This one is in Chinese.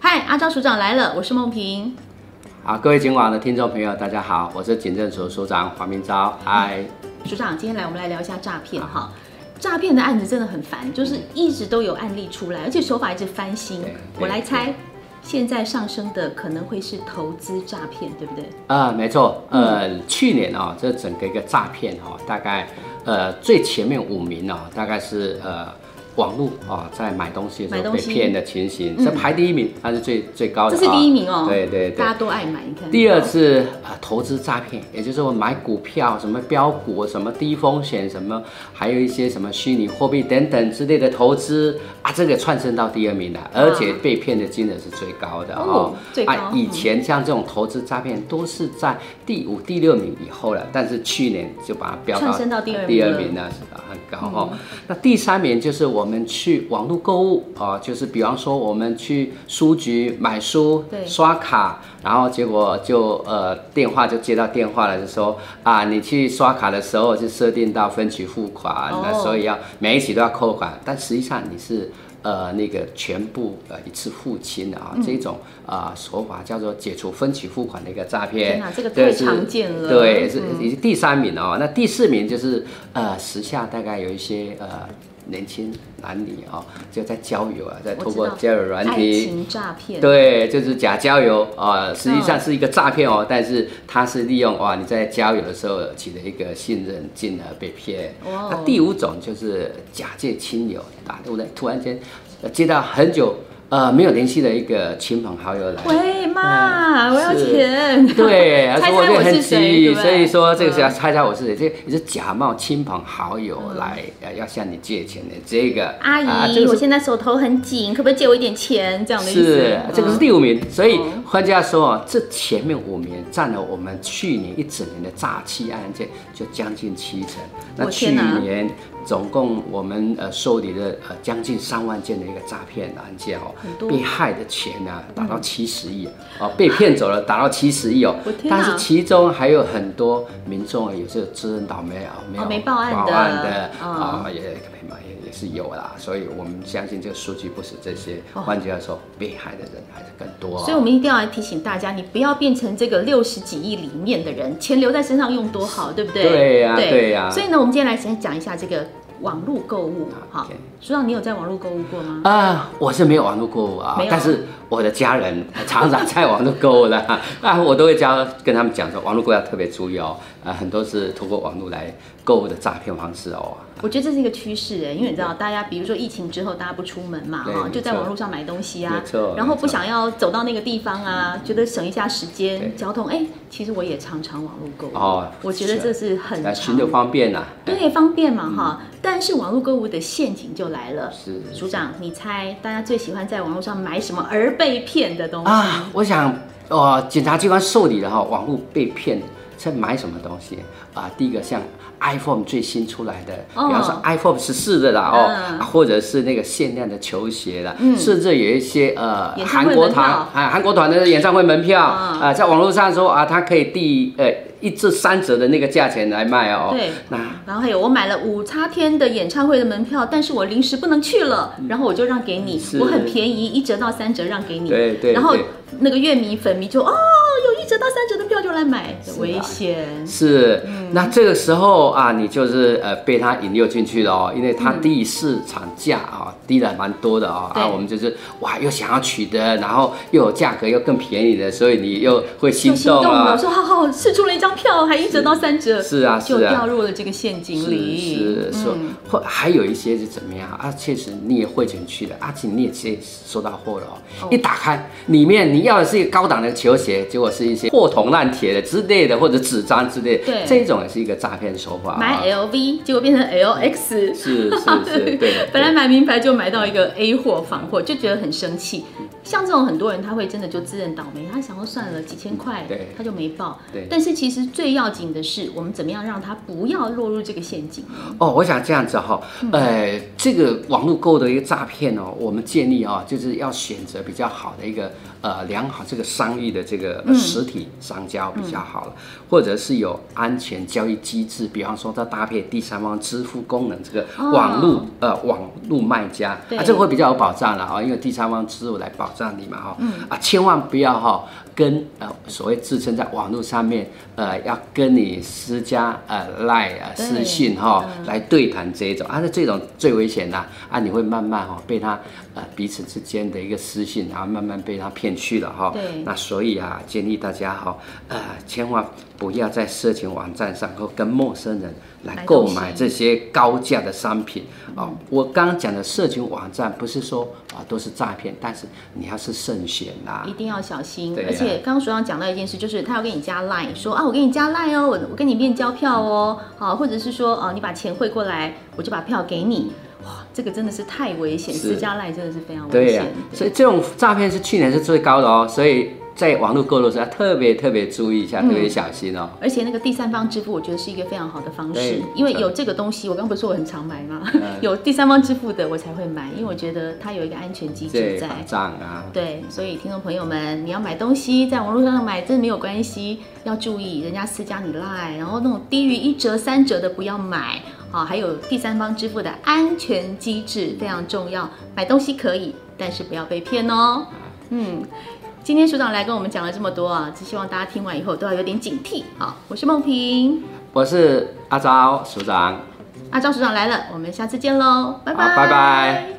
嗨，阿昭署长来了，我是梦萍。好，各位警网的听众朋友，大家好，我是警政署署长黄明昭。嗨，署长，今天来我们来聊一下诈骗哈。诈骗的案子真的很烦，就是一直都有案例出来，而且手法一直翻新。我来猜，现在上升的可能会是投资诈骗，对不对？啊，没错。呃，去年啊，这整个一个诈骗哈，大概呃最前面五名哦，大概是呃。网络啊，在买东西的时候被骗的情形，这排第一名，它是最最高的。这是第一名哦。对对对，大家都爱买，你看。第二次啊，投资诈骗，也就是我买股票，什么标股，什么低风险，什么还有一些什么虚拟货币等等之类的投资啊，这个窜升到第二名了，而且被骗的金额是最高的哦。最高。以前像这种投资诈骗都是在第五、第六名以后了，但是去年就把它飙到第二第二名了，是吧？很高哦。那第三名就是我。我们去网络购物啊，就是比方说我们去书局买书，刷卡，然后结果就呃电话就接到电话了，就说啊，你去刷卡的时候就设定到分期付款，那所以要每一期都要扣款，但实际上你是呃那个全部呃一次付清的啊，这种啊手法叫做解除分期付款的一个诈骗。天哪，这个太常见了。对，是已经第三名哦，那第四名就是呃时下大概有一些呃。年轻男女啊，就在交友啊，在通过交友软体，情诈骗，对，就是假交友啊，实际上是一个诈骗哦，但是他是利用哇，你在交友的时候起了一个信任，进而被骗。那第五种就是假借亲友打突然？突然间接到很久。呃，没有联系的一个亲朋好友来，喂妈，我要钱。对，猜猜我是谁？所以说这个是要猜猜我是谁，这也是假冒亲朋好友来呃要向你借钱的这个阿姨，我现在手头很紧，可不可以借我一点钱？这样的意思。是，这个是第五名。所以换句话说，这前面五名占了我们去年一整年的诈欺案件就将近七成。那去年。总共我们呃受理了呃将近三万件的一个诈骗案件哦，被害的钱呢达到七十亿哦，被骗走了达到七十亿哦，但是其中还有很多民众啊也是知恩倒霉啊，没有报案的。啊也也也是有啦，所以我们相信这个数据不是这些，换句话说，被害的人还是更多。所以我们一定要来提醒大家，你不要变成这个六十几亿里面的人，钱留在身上用多好，对不对？对呀，对呀。所以呢，我们今天来先讲一下这个。网络购物，好，苏长，你有在网络购物过吗？啊，我是没有网络购物啊，但是我的家人常常在网络购物的，啊，我都会教跟他们讲说，网络购物要特别注意哦，啊，很多是通过网络来购物的诈骗方式哦。我觉得这是一个趋势哎，因为你知道，大家比如说疫情之后，大家不出门嘛，哈，就在网络上买东西啊，然后不想要走到那个地方啊，觉得省一下时间、交通，哎，其实我也常常网络购物哦，我觉得这是很寻的方便呐，对，方便嘛，哈，但是网络购物的陷阱就来了，是署长，你猜大家最喜欢在网络上买什么而被骗的东西？啊？我想，哦，检察机关受理的哈，网络被骗在买什么东西？啊？第一个像。iPhone 最新出来的，比方说 iPhone 十四的啦哦，或者是那个限量的球鞋啦，甚至有一些呃韩国团啊韩国团的演唱会门票啊，在网络上说啊，它可以第呃一至三折的那个价钱来卖哦。对，那然后还有我买了五叉天的演唱会的门票，但是我临时不能去了，然后我就让给你，我很便宜，一折到三折让给你。对对。然后那个乐迷粉迷就哦。折到三折的票就来买，危险是。那这个时候啊，你就是呃被他引诱进去了哦，因为他低市场价啊，低了蛮多的哦。啊，我们就是哇，又想要取得，然后又有价格又更便宜的，所以你又会心动啊。说好好试出了一张票，还一折到三折，是啊，就掉入了这个陷阱里。是说，或还有一些是怎么样啊？确实你也汇钱去了，而且你也直接收到货了哦。一打开里面你要的是一个高档的球鞋，结果。是一些破铜烂铁的之类的，或者纸张之类的，对，这种也是一个诈骗手法。买 LV 结果变成 LX，是是 是，对。本来买名牌就买到一个 A 货仿货，就觉得很生气。像这种很多人他会真的就自认倒霉，他想说算了几千块，对，他就没报。对。但是其实最要紧的是，我们怎么样让他不要落入这个陷阱？哦，我想这样子哈，呃，这个网络购的一个诈骗哦，我们建议啊，就是要选择比较好的一个呃良好这个商誉的这个。实体商家比较好了，或者是有安全交易机制，比方说它搭配第三方支付功能，这个网络呃网络卖家啊，这个会比较有保障了啊，因为第三方支付来保障你嘛哈，嗯啊千万不要哈。跟呃所谓自称在网络上面呃要跟你私加呃赖啊私信哈来对谈这一种啊，那这种最危险的啊，你会慢慢哈被他呃彼此之间的一个私信，然后慢慢被他骗去了哈。对。那所以啊，建议大家哈呃千万不要在色情网站上或跟陌生人来购买这些高价的商品啊。我刚刚讲的色情网站不是说啊都是诈骗，但是你要是慎选啦，一定要小心，而且。刚刚所长讲到一件事，就是他要给你加 line，说啊，我给你加 line 哦，我我跟你面交票哦，好，或者是说啊，你把钱汇过来，我就把票给你，哇，这个真的是太危险，私加 line 真的是非常危险。所以这种诈骗是去年是最高的哦，所以。在网络购物时要特别特别注意一下，特别小心哦。而且那个第三方支付，我觉得是一个非常好的方式，因为有这个东西，我刚刚不是说我很常买吗？有第三方支付的我才会买，因为我觉得它有一个安全机制在。保障啊。对，所以听众朋友们，你要买东西在网络上买，真的没有关系，要注意人家私加你赖，然后那种低于一折、三折的不要买啊。还有第三方支付的安全机制非常重要，买东西可以，但是不要被骗哦。嗯。今天署长来跟我们讲了这么多啊，只希望大家听完以后都要有点警惕。好，我是梦萍，我是阿昭署长，阿昭署长来了，我们下次见喽，拜拜，拜拜。